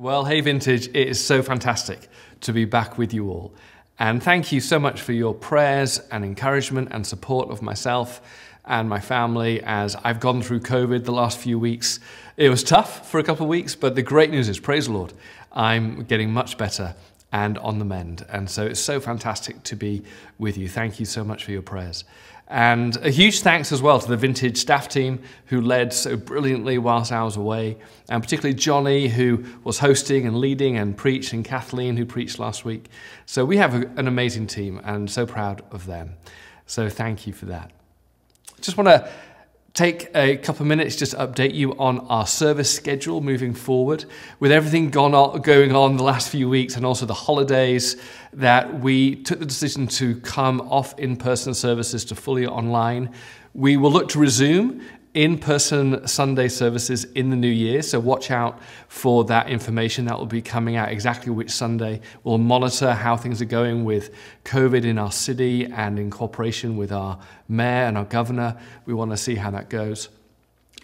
Well, hey, Vintage, it is so fantastic to be back with you all. And thank you so much for your prayers and encouragement and support of myself and my family as I've gone through COVID the last few weeks. It was tough for a couple of weeks, but the great news is, praise the Lord, I'm getting much better and on the mend. And so it's so fantastic to be with you. Thank you so much for your prayers. And a huge thanks as well to the Vintage staff team who led so brilliantly whilst I was away, and particularly Johnny who was hosting and leading and preached, and Kathleen who preached last week. So we have an amazing team and so proud of them. So thank you for that. Just want to take a couple of minutes just to update you on our service schedule moving forward. With everything gone on, going on the last few weeks and also the holidays, that we took the decision to come off in person services to fully online. We will look to resume in person Sunday services in the new year, so watch out for that information that will be coming out exactly which Sunday. We'll monitor how things are going with COVID in our city and in cooperation with our mayor and our governor. We want to see how that goes.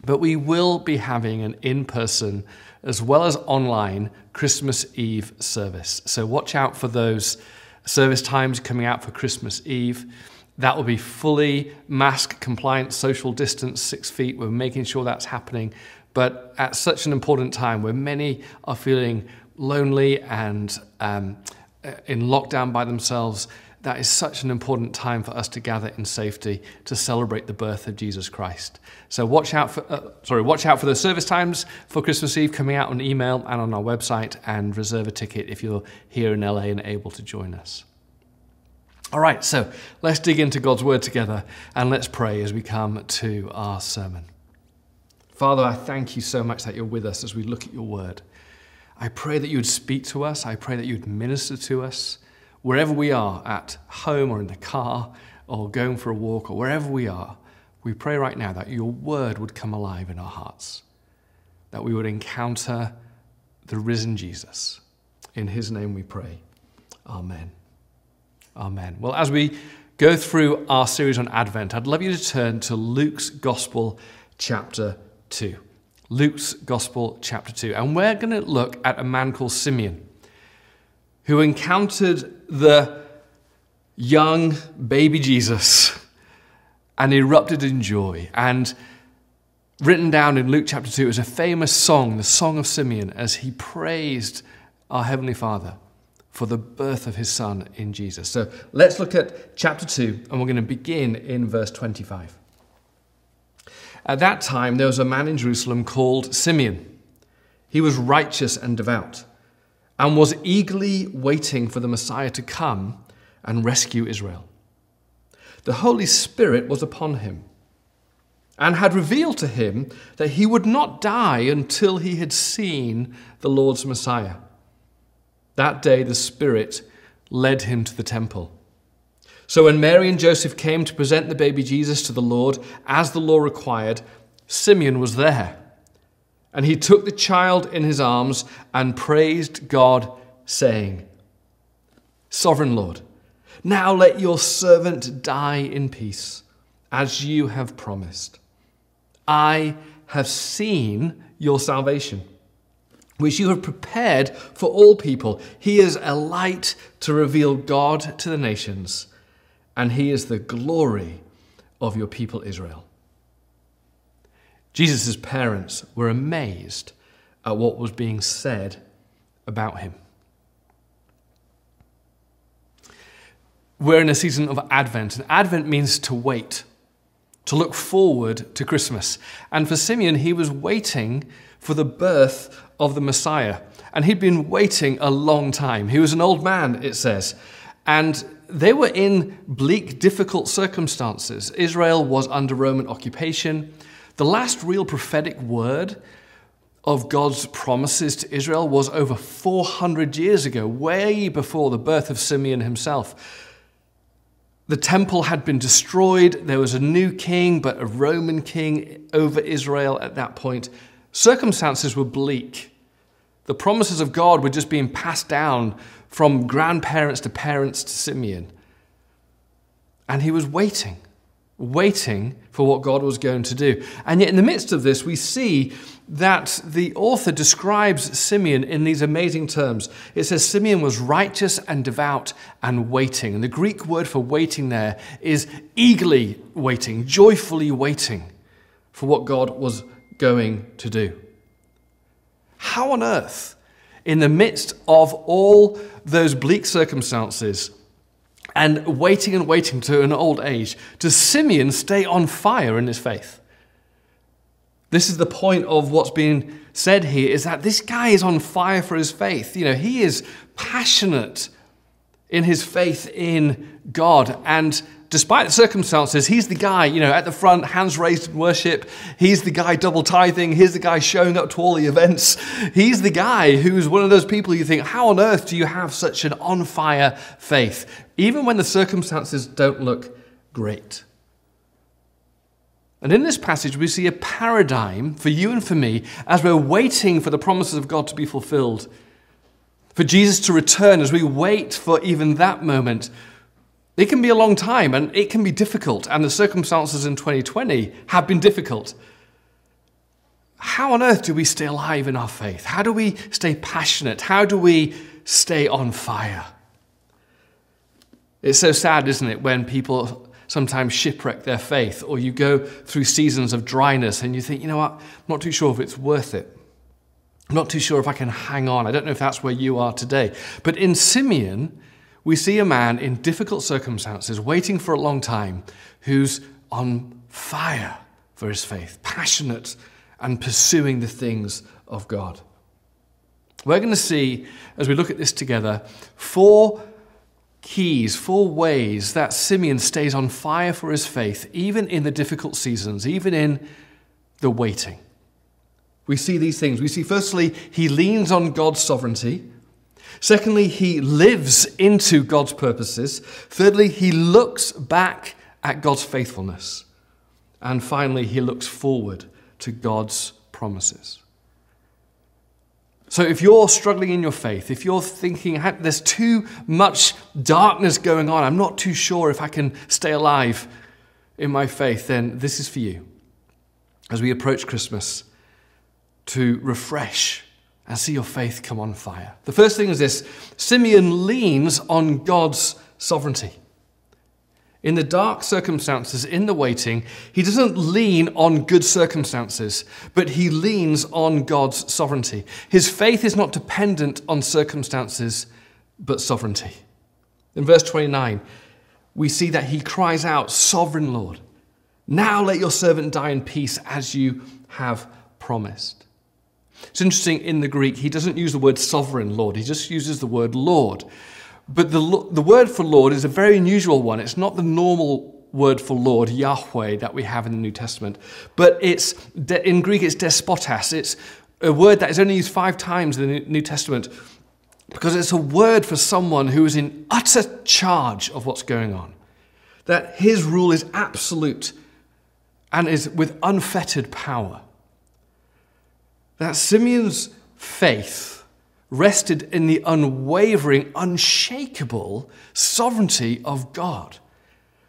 But we will be having an in person as well as online Christmas Eve service. So watch out for those service times coming out for Christmas Eve. That will be fully mask compliant, social distance, six feet. We're making sure that's happening. But at such an important time where many are feeling lonely and um, in lockdown by themselves, that is such an important time for us to gather in safety to celebrate the birth of Jesus Christ. So watch out for uh, sorry, watch out for the service times for Christmas Eve coming out on email and on our website and reserve a ticket if you're here in LA and able to join us. All right, so let's dig into God's word together and let's pray as we come to our sermon. Father, I thank you so much that you're with us as we look at your word. I pray that you would speak to us. I pray that you would minister to us wherever we are, at home or in the car or going for a walk or wherever we are. We pray right now that your word would come alive in our hearts, that we would encounter the risen Jesus. In his name we pray. Amen. Amen. Well, as we go through our series on Advent, I'd love you to turn to Luke's Gospel, chapter 2. Luke's Gospel, chapter 2. And we're going to look at a man called Simeon who encountered the young baby Jesus and erupted in joy. And written down in Luke chapter 2 is a famous song, the Song of Simeon, as he praised our Heavenly Father for the birth of his son in Jesus. So let's look at chapter 2, and we're going to begin in verse 25. At that time, there was a man in Jerusalem called Simeon. He was righteous and devout, and was eagerly waiting for the Messiah to come and rescue Israel. The Holy Spirit was upon him and had revealed to him that he would not die until he had seen the Lord's Messiah. That day, the Spirit led him to the temple. So when Mary and Joseph came to present the baby Jesus to the Lord, as the law required, Simeon was there. And he took the child in his arms and praised God, saying, Sovereign Lord, now let your servant die in peace, as you have promised. I have seen your salvation which you have prepared for all people. He is a light to reveal God to the nations, and he is the glory of your people Israel. Jesus' parents were amazed at what was being said about him. We're in a season of Advent, and Advent means to wait, to look forward to Christmas. And for Simeon, he was waiting for the birth of the Messiah. And he'd been waiting a long time. He was an old man, it says. And they were in bleak, difficult circumstances. Israel was under Roman occupation. The last real prophetic word of God's promises to Israel was over 400 years ago, way before the birth of Simeon himself. The temple had been destroyed. There was a new king, but a Roman king over Israel at that point. Circumstances were bleak. The promises of God were just being passed down from grandparents to parents to Simeon. And he was waiting. waiting for what God was going to do. And yet, in the midst of this, we see that the author describes Simeon in these amazing terms. It says Simeon was righteous and devout and waiting. And the Greek word for waiting there is eagerly waiting, joyfully waiting for what God was going to do. How on earth, in the midst of all those bleak circumstances, and waiting and waiting to an old age, does Simeon stay on fire in his faith? This is the point of what's being said here is that this guy is on fire for his faith. You know, he is passionate in his faith in God. And despite the circumstances, he's the guy, you know, at the front, hands raised in worship. He's the guy double tithing. He's the guy showing up to all the events. He's the guy who's one of those people you think, how on earth do you have such an on fire faith, even when the circumstances don't look great? And in this passage, we see a paradigm for you and for me as we're waiting for the promises of God to be fulfilled, for Jesus to return, as we wait for even that moment. It can be a long time and it can be difficult, and the circumstances in 2020 have been difficult. How on earth do we stay alive in our faith? How do we stay passionate? How do we stay on fire? It's so sad, isn't it, when people sometimes shipwreck their faith, or you go through seasons of dryness and you think, you know what, I'm not too sure if it's worth it. I'm not too sure if I can hang on. I don't know if that's where you are today. But in Simeon, we see a man in difficult circumstances, waiting for a long time, who's on fire for his faith, passionate and pursuing the things of God. We're going to see, as we look at this together, four keys, four ways that Simeon stays on fire for his faith, even in the difficult seasons, even in the waiting. We see these things. We see, firstly, he leans on God's sovereignty. Secondly, he lives into God's purposes. Thirdly, he looks back at God's faithfulness. And finally, he looks forward to God's promises. So if you're struggling in your faith, if you're thinking there's too much darkness going on, I'm not too sure if I can stay alive in my faith, then this is for you. As we approach Christmas, to refresh and see your faith come on fire. The first thing is this Simeon leans on God's sovereignty in the dark circumstances, in the waiting, he doesn't lean on good circumstances, but he leans on God's sovereignty. His faith is not dependent on circumstances, but sovereignty. In verse 29, we see that he cries out, Sovereign Lord, now let your servant die in peace as you have promised. It's interesting in the Greek, he doesn't use the word sovereign Lord, he just uses the word Lord. But the, the word for Lord is a very unusual one. It's not the normal word for Lord, Yahweh, that we have in the New Testament, but it's in Greek it's despotas. It's a word that is only used five times in the New Testament because it's a word for someone who is in utter charge of what's going on. That his rule is absolute and is with unfettered power. That Simeon's faith rested in the unwavering, unshakable sovereignty of God.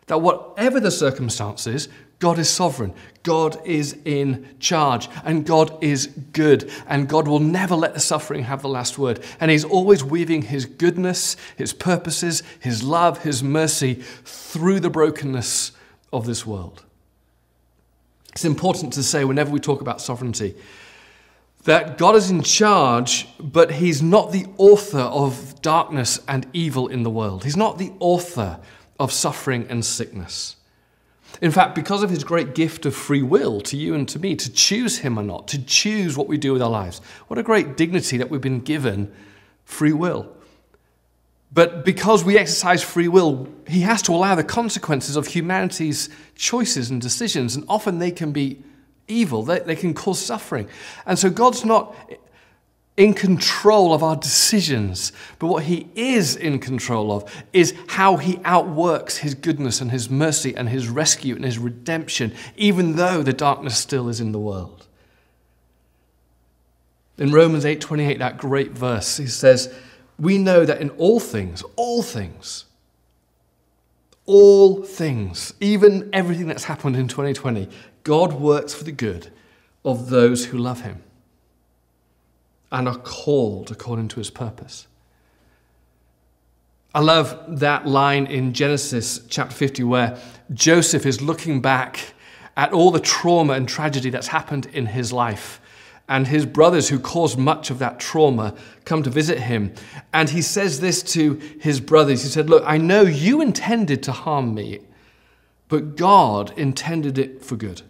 That whatever the circumstances, God is sovereign. God is in charge. And God is good. And God will never let the suffering have the last word. And He's always weaving His goodness, His purposes, His love, His mercy through the brokenness of this world. It's important to say whenever we talk about sovereignty that God is in charge, but He's not the author of darkness and evil in the world. He's not the author of suffering and sickness. In fact, because of His great gift of free will to you and to me, to choose Him or not, to choose what we do with our lives, what a great dignity that we've been given free will. But because we exercise free will, He has to allow the consequences of humanity's choices and decisions, and often they can be evil, they, they can cause suffering. And so God's not in control of our decisions, but what He is in control of is how He outworks His goodness and His mercy and His rescue and His redemption, even though the darkness still is in the world. In Romans 8:28, that great verse, he says, We know that in all things, all things, all things, even everything that's happened in 2020, God works for the good of those who love him and are called according to his purpose. I love that line in Genesis chapter 50 where Joseph is looking back at all the trauma and tragedy that's happened in his life. And his brothers, who caused much of that trauma, come to visit him. And he says this to his brothers He said, Look, I know you intended to harm me, but God intended it for good.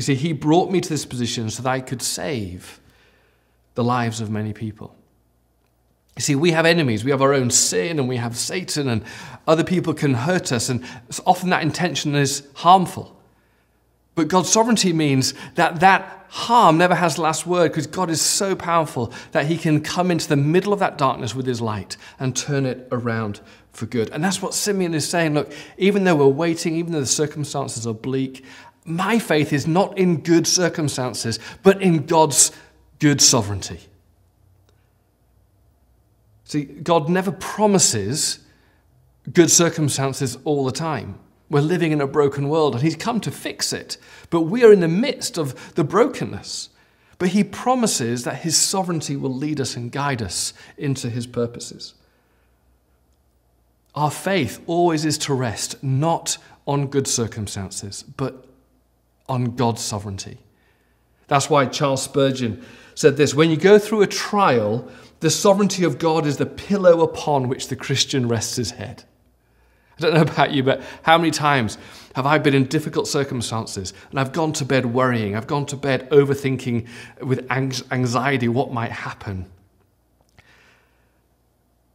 You see, he brought me to this position so that I could save the lives of many people. You see, we have enemies. We have our own sin and we have Satan, and other people can hurt us, and often that intention is harmful. But God's sovereignty means that that harm never has the last word because God is so powerful that he can come into the middle of that darkness with his light and turn it around for good. And that's what Simeon is saying. Look, even though we're waiting, even though the circumstances are bleak, my faith is not in good circumstances, but in God's good sovereignty. See, God never promises good circumstances all the time. We're living in a broken world and He's come to fix it. But we are in the midst of the brokenness. But He promises that His sovereignty will lead us and guide us into His purposes. Our faith always is to rest not on good circumstances, but on God's sovereignty. That's why Charles Spurgeon said this When you go through a trial, the sovereignty of God is the pillow upon which the Christian rests his head. I don't know about you, but how many times have I been in difficult circumstances and I've gone to bed worrying? I've gone to bed overthinking with anxiety what might happen.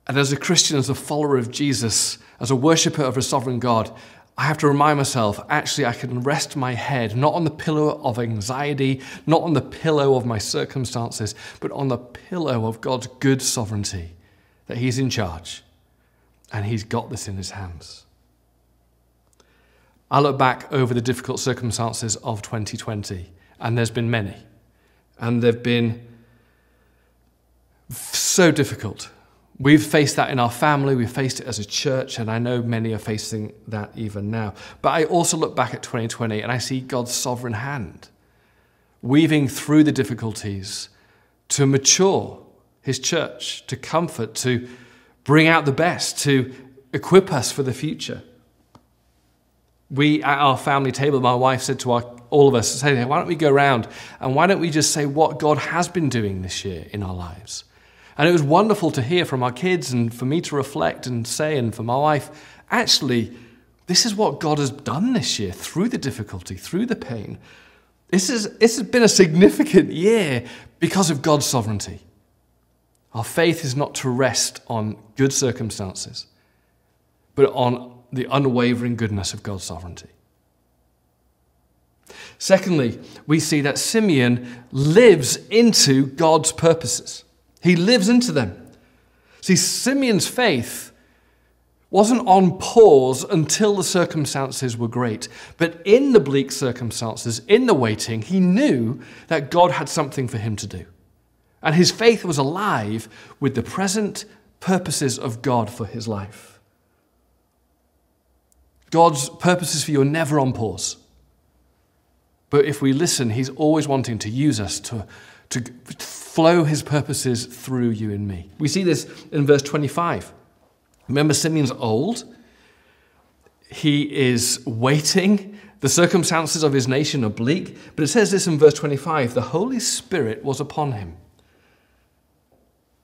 And as a Christian, as a follower of Jesus, as a worshiper of a sovereign God, I have to remind myself actually, I can rest my head not on the pillow of anxiety, not on the pillow of my circumstances, but on the pillow of God's good sovereignty, that He's in charge and He's got this in His hands. I look back over the difficult circumstances of 2020, and there's been many, and they've been so difficult We've faced that in our family, we've faced it as a church, and I know many are facing that even now. But I also look back at 2020 and I see God's sovereign hand weaving through the difficulties to mature his church, to comfort, to bring out the best, to equip us for the future. We, at our family table, my wife said to our, all of us, say, why don't we go around and why don't we just say what God has been doing this year in our lives? And it was wonderful to hear from our kids and for me to reflect and say, and for my wife, actually, this is what God has done this year through the difficulty, through the pain. This, is, this has been a significant year because of God's sovereignty. Our faith is not to rest on good circumstances, but on the unwavering goodness of God's sovereignty. Secondly, we see that Simeon lives into God's purposes. He lives into them. See, Simeon's faith wasn't on pause until the circumstances were great. But in the bleak circumstances, in the waiting, he knew that God had something for him to do. And his faith was alive with the present purposes of God for his life. God's purposes for you are never on pause. But if we listen, he's always wanting to use us to, to flow his purposes through you and me. We see this in verse 25. Remember, Simeon's old. He is waiting. The circumstances of his nation are bleak. But it says this in verse 25 the Holy Spirit was upon him.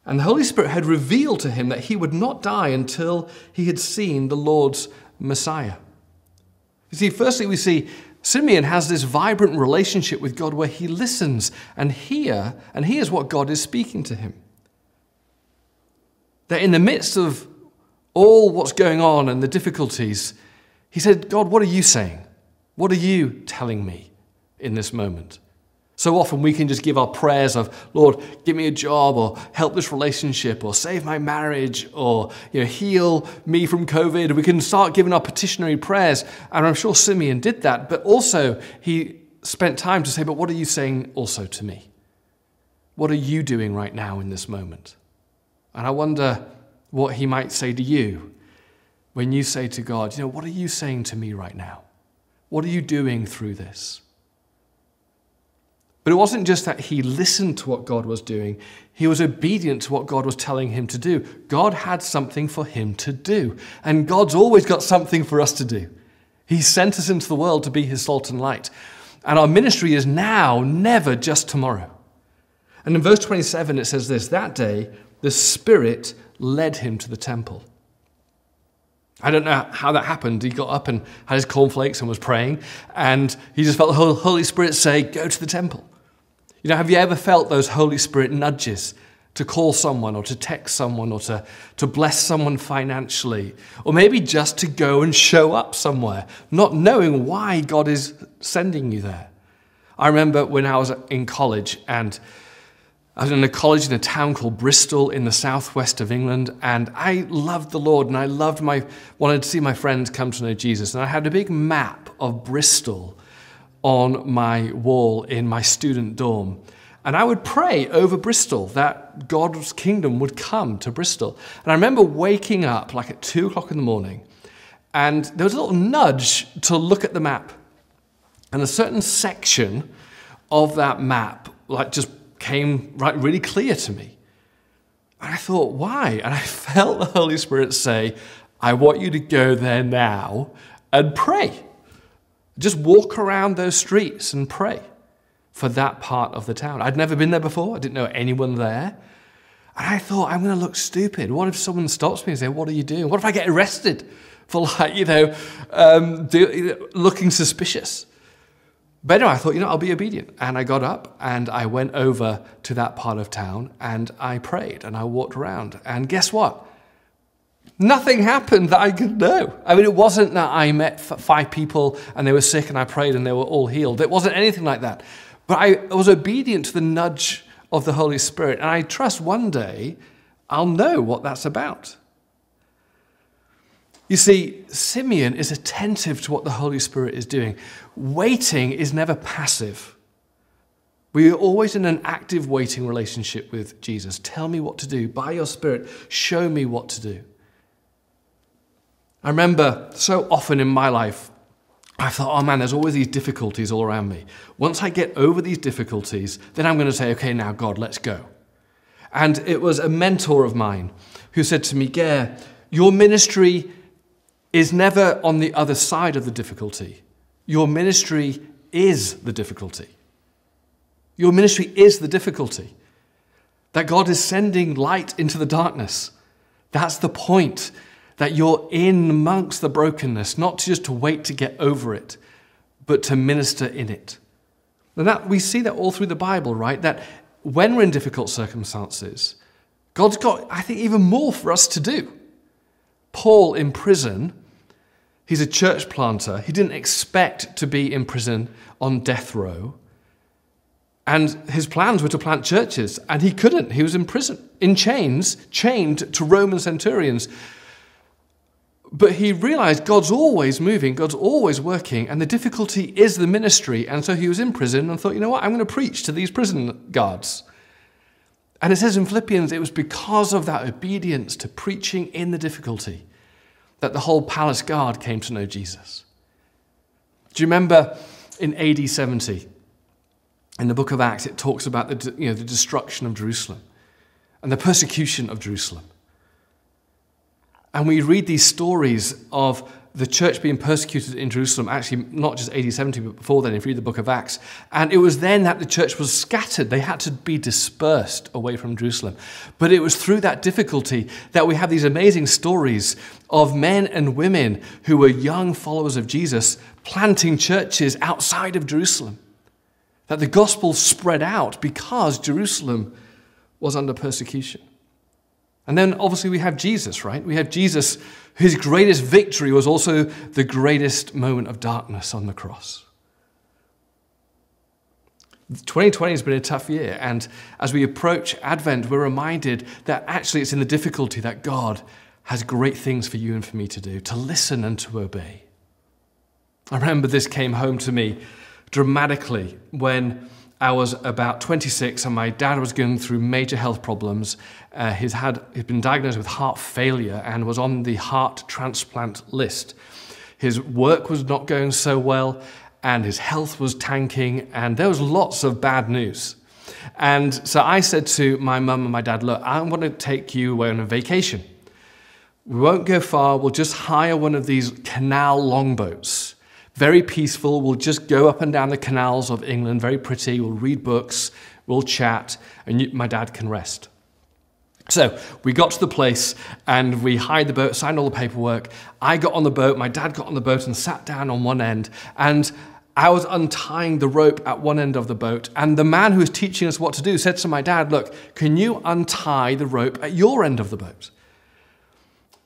And the Holy Spirit had revealed to him that he would not die until he had seen the Lord's Messiah. You see, firstly, we see Simeon has this vibrant relationship with God where he listens and hear and hears what God is speaking to him. That in the midst of all what's going on and the difficulties, he said, God, what are you saying? What are you telling me in this moment? So often we can just give our prayers of, Lord, give me a job or help this relationship or save my marriage or you know, heal me from COVID. We can start giving our petitionary prayers. And I'm sure Simeon did that, but also he spent time to say, but what are you saying also to me? What are you doing right now in this moment? And I wonder what he might say to you when you say to God, you know, what are you saying to me right now? What are you doing through this? But it wasn't just that he listened to what God was doing, he was obedient to what God was telling him to do. God had something for him to do, and God's always got something for us to do. He sent us into the world to be his salt and light. And our ministry is now, never just tomorrow. And in verse 27, it says this That day, the Spirit led him to the temple. I don't know how that happened. He got up and had his cornflakes and was praying, and he just felt the Holy Spirit say, Go to the temple. You know, have you ever felt those Holy Spirit nudges to call someone or to text someone or to, to bless someone financially? Or maybe just to go and show up somewhere, not knowing why God is sending you there. I remember when I was in college and I was in a college in a town called Bristol in the southwest of England, and I loved the Lord and I loved my wanted to see my friends come to know Jesus. And I had a big map of Bristol on my wall in my student dorm. And I would pray over Bristol that God's kingdom would come to Bristol. And I remember waking up like at two o'clock in the morning, and there was a little nudge to look at the map. And a certain section of that map, like, just came right really clear to me. And I thought, why? And I felt the Holy Spirit say, I want you to go there now and pray. Just walk around those streets and pray for that part of the town. I'd never been there before, I didn't know anyone there. And I thought, I'm going to look stupid. What if someone stops me and says, What are you doing? What if I get arrested for, like, you know, um, do, looking suspicious? But anyway, I thought, you know, I'll be obedient. And I got up and I went over to that part of town and I prayed and I walked around. And guess what? Nothing happened that I could know. I mean, it wasn't that I met five people and they were sick and I prayed and they were all healed. It wasn't anything like that. But I was obedient to the nudge of the Holy Spirit. And I trust one day I'll know what that's about. You see, Simeon is attentive to what the Holy Spirit is doing. Waiting is never passive. We are always in an active waiting relationship with Jesus. Tell me what to do. By your Spirit, show me what to do. I remember so often in my life, I thought, oh man, there's always these difficulties all around me. Once I get over these difficulties, then I'm going to say, okay, now, God, let's go. And it was a mentor of mine who said to me, Gare, your ministry is never on the other side of the difficulty. Your ministry is the difficulty. Your ministry is the difficulty. That God is sending light into the darkness. That's the point that you're in amongst the brokenness, not just to wait to get over it, but to minister in it. And that we see that all through the Bible, right? That when we're in difficult circumstances, God's got, I think, even more for us to do. Paul in prison, he's a church planter. He didn't expect to be in prison on death row. And his plans were to plant churches, and he couldn't. He was in prison, in chains, chained to Roman centurions. But he realized God's always moving, God's always working, and the difficulty is the ministry. And so he was in prison and thought, you know what, I'm going to preach to these prison guards. And it says in Philippians, it was because of that obedience to preaching in the difficulty that the whole palace guard came to know Jesus. Do you remember in AD 70, in the book of Acts, it talks about the, you know, the destruction of Jerusalem and the persecution of Jerusalem. And we read these stories of the church being persecuted in Jerusalem, actually not just AD 70, but before then, if you read the book of Acts. And it was then that the church was scattered. They had to be dispersed away from Jerusalem. But it was through that difficulty that we have these amazing stories of men and women who were young followers of Jesus planting churches outside of Jerusalem. That the gospel spread out because Jerusalem was under persecution. And then obviously we have Jesus, right? We have Jesus, his greatest victory was also the greatest moment of darkness on the cross. 2020 has been a tough year, and as we approach Advent, we're reminded that actually it's in the difficulty that God has great things for you and for me to do, to listen and to obey. I remember this came home to me dramatically when I was about 26 and my dad was going through major health problems. Uh, he's, had, he'd been diagnosed with heart failure and was on the heart transplant list. His work was not going so well and his health was tanking and there was lots of bad news. And so I said to my mum and my dad, look, I want to take you away on a vacation. We won't go far, we'll just hire one of these canal longboats very peaceful. We'll just go up and down the canals of England, very pretty. We'll read books, we'll chat, and you, my dad can rest. So we got to the place and we hired the boat, signed all the paperwork. I got on the boat, my dad got on the boat and sat down on one end. And I was untying the rope at one end of the boat. And the man who was teaching us what to do said to my dad, Look, can you untie the rope at your end of the boat?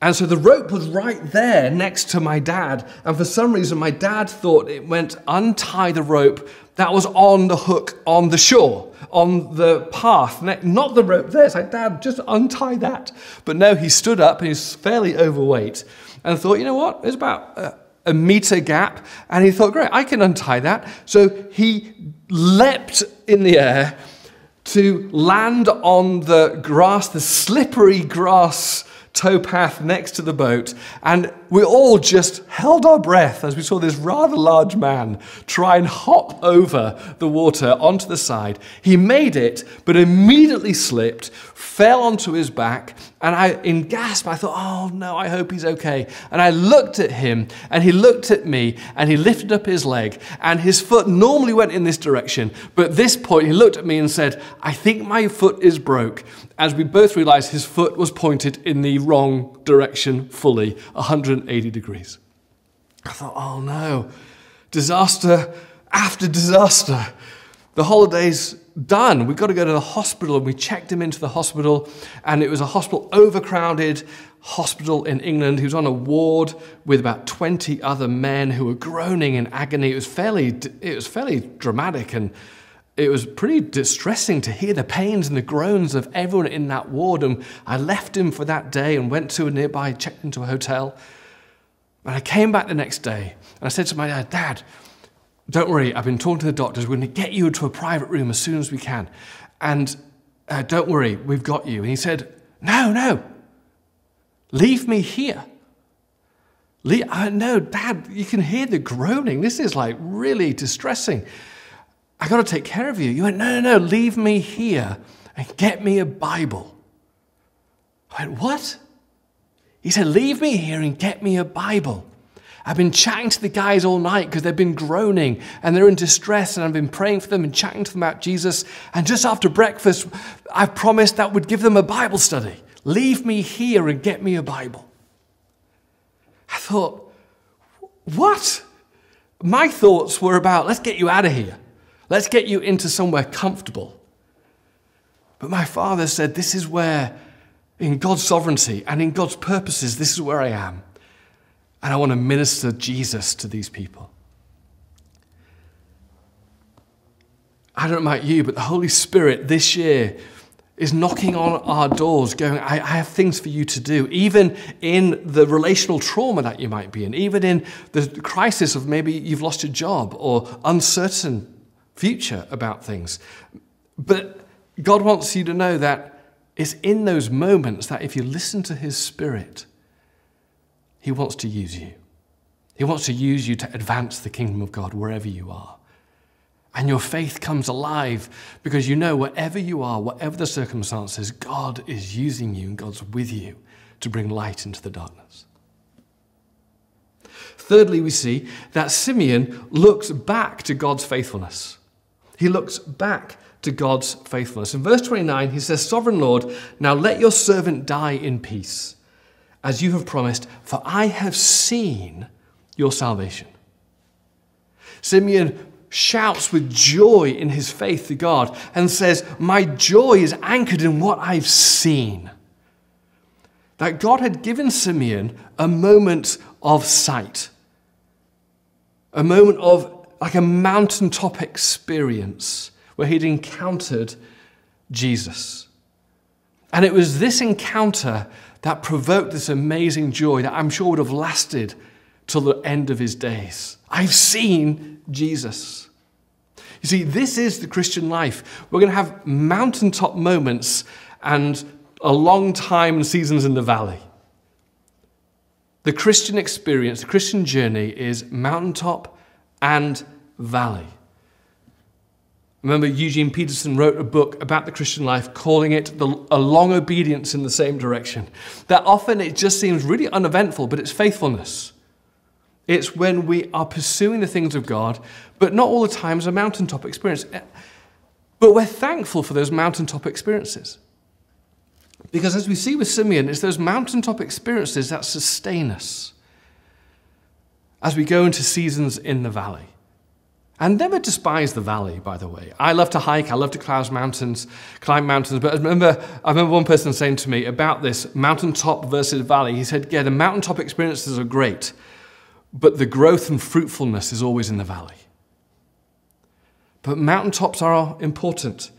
And so the rope was right there next to my dad. And for some reason, my dad thought it went untie the rope that was on the hook on the shore, on the path, not the rope there. Like, Dad, just untie that. But no, he stood up and he's fairly overweight and thought, you know what? There's about a, a meter gap. And he thought, great, I can untie that. So he leapt in the air to land on the grass, the slippery grass towpath next to the boat, and we all just held our breath as we saw this rather large man try and hop over the water onto the side. He made it, but immediately slipped, fell onto his back, and I, in gasp, I thought, oh no, I hope he's okay. And I looked at him, and he looked at me, and he lifted up his leg, and his foot normally went in this direction, but at this point, he looked at me and said, I think my foot is broke. As we both realized his foot was pointed in the wrong direction fully, 180 degrees. I thought, oh no, disaster after disaster. The holiday's done. We've got to go to the hospital. And we checked him into the hospital, and it was a hospital, overcrowded hospital in England. He was on a ward with about 20 other men who were groaning in agony. It was fairly, it was fairly dramatic and it was pretty distressing to hear the pains and the groans of everyone in that ward. And I left him for that day and went to a nearby, checked into a hotel. And I came back the next day and I said to my dad, Dad, don't worry, I've been talking to the doctors. We're going to get you into a private room as soon as we can. And uh, don't worry, we've got you. And he said, No, no, leave me here. Uh, no, Dad, you can hear the groaning. This is like really distressing. I got to take care of you. You went, No, no, no, leave me here and get me a Bible. I went, What? He said, Leave me here and get me a Bible. I've been chatting to the guys all night because they've been groaning and they're in distress, and I've been praying for them and chatting to them about Jesus. And just after breakfast, I promised that would give them a Bible study. Leave me here and get me a Bible. I thought, what? My thoughts were about, let's get you out of here. Let's get you into somewhere comfortable. But my father said, This is where, in God's sovereignty and in God's purposes, this is where I am. And I want to minister Jesus to these people. I don't know about you, but the Holy Spirit this year is knocking on our doors, going, I, I, have things for you to do, even in the relational trauma that you might be in, even in the crisis of maybe you've lost your job or uncertain future about things. But God wants you to know that it's in those moments that if you listen to His Spirit, He wants to use you. He wants to use you to advance the kingdom of God wherever you are. And your faith comes alive because you know wherever you are, whatever the circumstances, God is using you and God's with you to bring light into the darkness. Thirdly, we see that Simeon looks back to God's faithfulness. He looks back to God's faithfulness. In verse 29, he says, Sovereign Lord, now let your servant die in peace, as you have promised, for I have seen your salvation. Simeon shouts with joy in his faith to God and says, My joy is anchored in what I've seen. That God had given Simeon a moment of sight, a moment of like a mountaintop experience where he'd encountered Jesus. And it was this encounter that provoked this amazing joy that I'm sure would have lasted till the end of his days. I've seen Jesus. You see, this is the Christian life. We're going to have mountaintop moments and a long time and seasons in the valley. The Christian experience, the Christian journey is mountaintop and valley. Remember, Eugene Peterson wrote a book about the Christian life, calling it the, a long obedience in the same direction. That often it just seems really uneventful, but it's faithfulness. It's when we are pursuing the things of God, but not all the time as a mountaintop experience. But we're thankful for those mountaintop experiences. Because as we see with Simeon, it's those mountaintop experiences that sustain us as we go into seasons in the valley. And never despise the valley, by the way. I love to hike, I love to climb mountains, climb mountains. But I remember, I remember one person saying to me about this mountaintop versus valley. He said, Yeah, the mountaintop experiences are great, but the growth and fruitfulness is always in the valley. But mountaintops are important.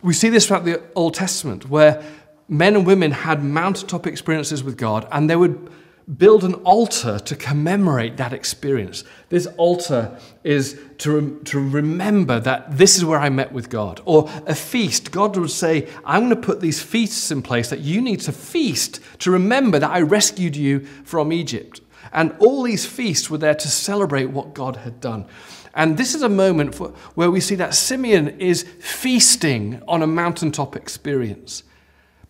We see this throughout the Old Testament, where men and women had mountaintop experiences with God, and they would build an altar to commemorate that experience. This altar is to, to remember that this is where I met with God. Or a feast. God would say, I'm going to put these feasts in place that you need to feast to remember that I rescued you from Egypt. And all these feasts were there to celebrate what God had done. And this is a moment for, where we see that Simeon is feasting on a mountaintop experience.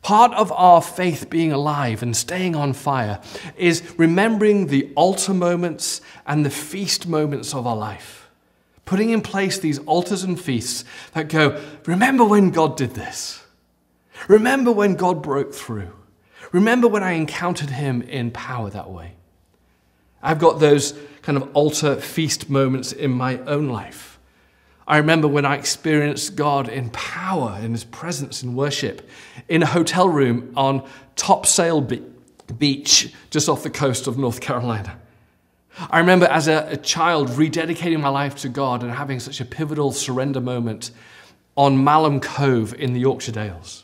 Part of our faith being alive and staying on fire is remembering the altar moments and the feast moments of our life. Putting in place these altars and feasts that go, remember when God did this. Remember when God broke through. Remember when I encountered him in power that way. I've got those kind of altar feast moments in my own life. I remember when I experienced God in power, in His presence in worship, in a hotel room on Topsail Beach, just off the coast of North Carolina. I remember as a, a, child rededicating my life to God and having such a pivotal surrender moment on Malham Cove in the Yorkshire Dales.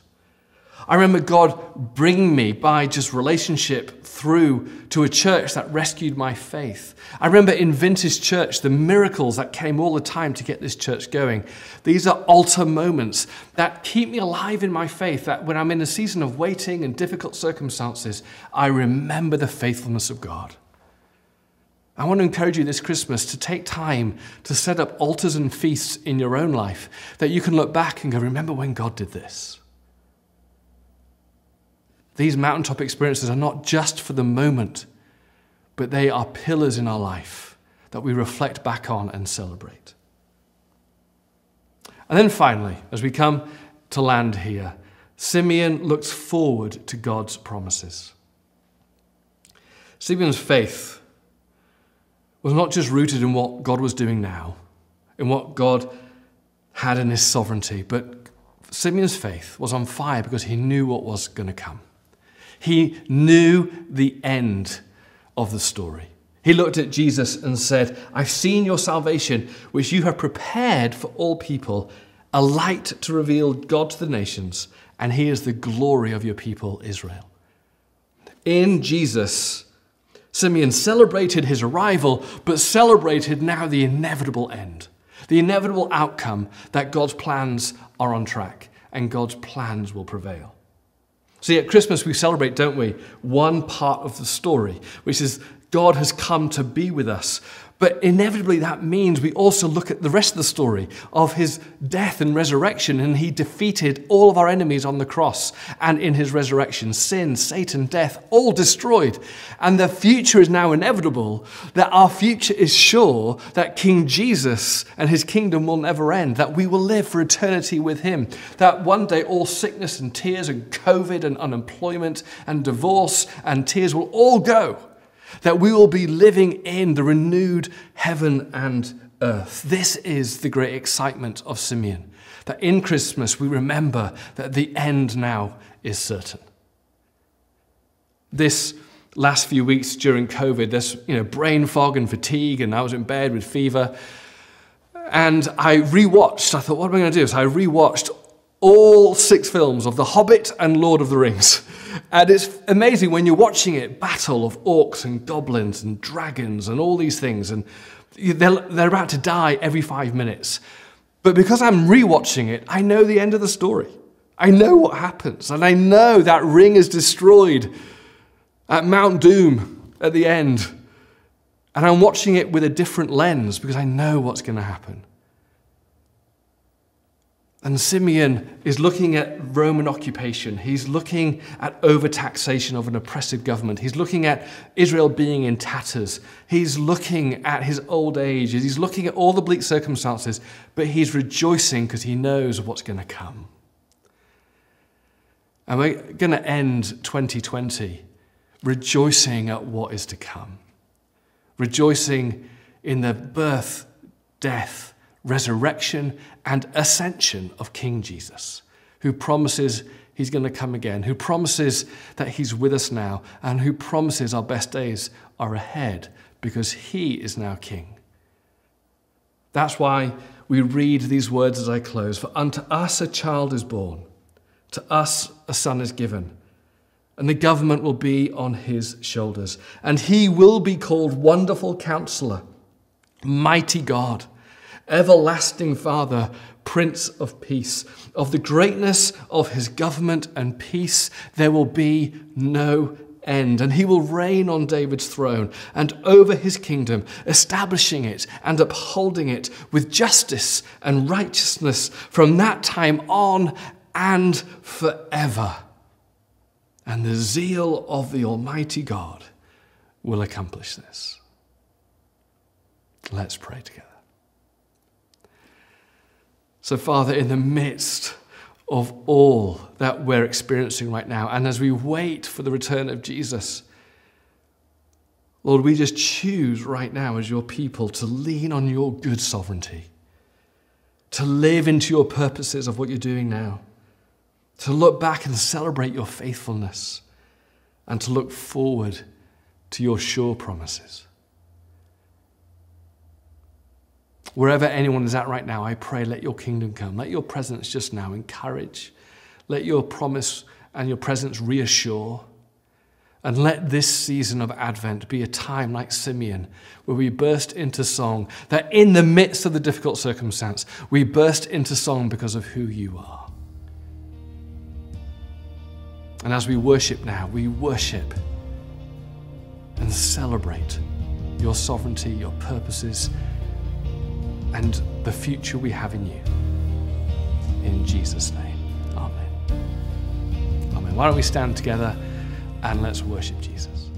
I remember God bringing me by just relationship through to a church that rescued my faith. I remember in Vintage Church the miracles that came all the time to get this church going. These are altar moments that keep me alive in my faith, that when I'm in a season of waiting and difficult circumstances, I remember the faithfulness of God. I want to encourage you this Christmas to take time to set up altars and feasts in your own life that you can look back and go, remember when God did this. These mountaintop experiences are not just for the moment, but they are pillars in our life that we reflect back on and celebrate. And then finally, as we come to land here, Simeon looks forward to God's promises. Simeon's faith was not just rooted in what God was doing now, in what God had in his sovereignty, but Simeon's faith was on fire because he knew what was going to come. He knew the end of the story. He looked at Jesus and said, I've seen your salvation, which you have prepared for all people, a light to reveal God to the nations, and he is the glory of your people, Israel. In Jesus, Simeon celebrated his arrival, but celebrated now the inevitable end, the inevitable outcome that God's plans are on track and God's plans will prevail. See, at Christmas we celebrate, don't we, one part of the story, which is God has come to be with us. But inevitably, that means we also look at the rest of the story of his death and resurrection, and he defeated all of our enemies on the cross. And in his resurrection, sin, Satan, death, all destroyed. And the future is now inevitable, that our future is sure that King Jesus and his kingdom will never end, that we will live for eternity with him, that one day all sickness and tears and COVID and unemployment and divorce and tears will all go that we will be living in the renewed heaven and earth. This is the great excitement of Simeon, that in Christmas we remember that the end now is certain. This last few weeks during COVID, there's you know, brain fog and fatigue, and I was in bed with fever. And I rewatched, I thought, what am I going to do? So I rewatched all six films of The Hobbit and Lord of the Rings. And it's amazing when you're watching it battle of orcs and goblins and dragons and all these things, and they're, they're about to die every five minutes. But because I'm rewatching it, I know the end of the story. I know what happens, and I know that ring is destroyed at Mount Doom at the end. And I'm watching it with a different lens because I know what's going to happen. And Simeon is looking at Roman occupation. He's looking at overtaxation of an oppressive government. He's looking at Israel being in tatters. He's looking at his old age. He's looking at all the bleak circumstances, but he's rejoicing because he knows what's going to come. And we're going to end 2020 rejoicing at what is to come, rejoicing in the birth, death, resurrection, and ascension of King Jesus, who promises he's going to come again, who promises that he's with us now, and who promises our best days are ahead because he is now King. That's why we read these words as I close For unto us a child is born, to us a son is given, and the government will be on his shoulders. And he will be called Wonderful Counselor, Mighty God everlasting Father, Prince of Peace. Of the greatness of his government and peace, there will be no end. And he will reign on David's throne and over his kingdom, establishing it and upholding it with justice and righteousness from that time on and forever. And the zeal of the Almighty God will accomplish this. Let's pray together. So, Father, in the midst of all that we're experiencing right now, and as we wait for the return of Jesus, Lord, we just choose right now as your people to lean on your good sovereignty, to live into your purposes of what you're doing now, to look back and celebrate your faithfulness, and to look forward to your sure promises. Wherever anyone is at right now, I pray, let your kingdom come. Let your presence just now encourage. Let your promise and your presence reassure. And let this season of Advent be a time like Simeon, where we burst into song, that in the midst of the difficult circumstance, we burst into song because of who you are. And as we worship now, we worship and celebrate your sovereignty, your purposes and the future we have in you. In Jesus' name, Amen. Amen. Why don't we stand together and let's worship Jesus?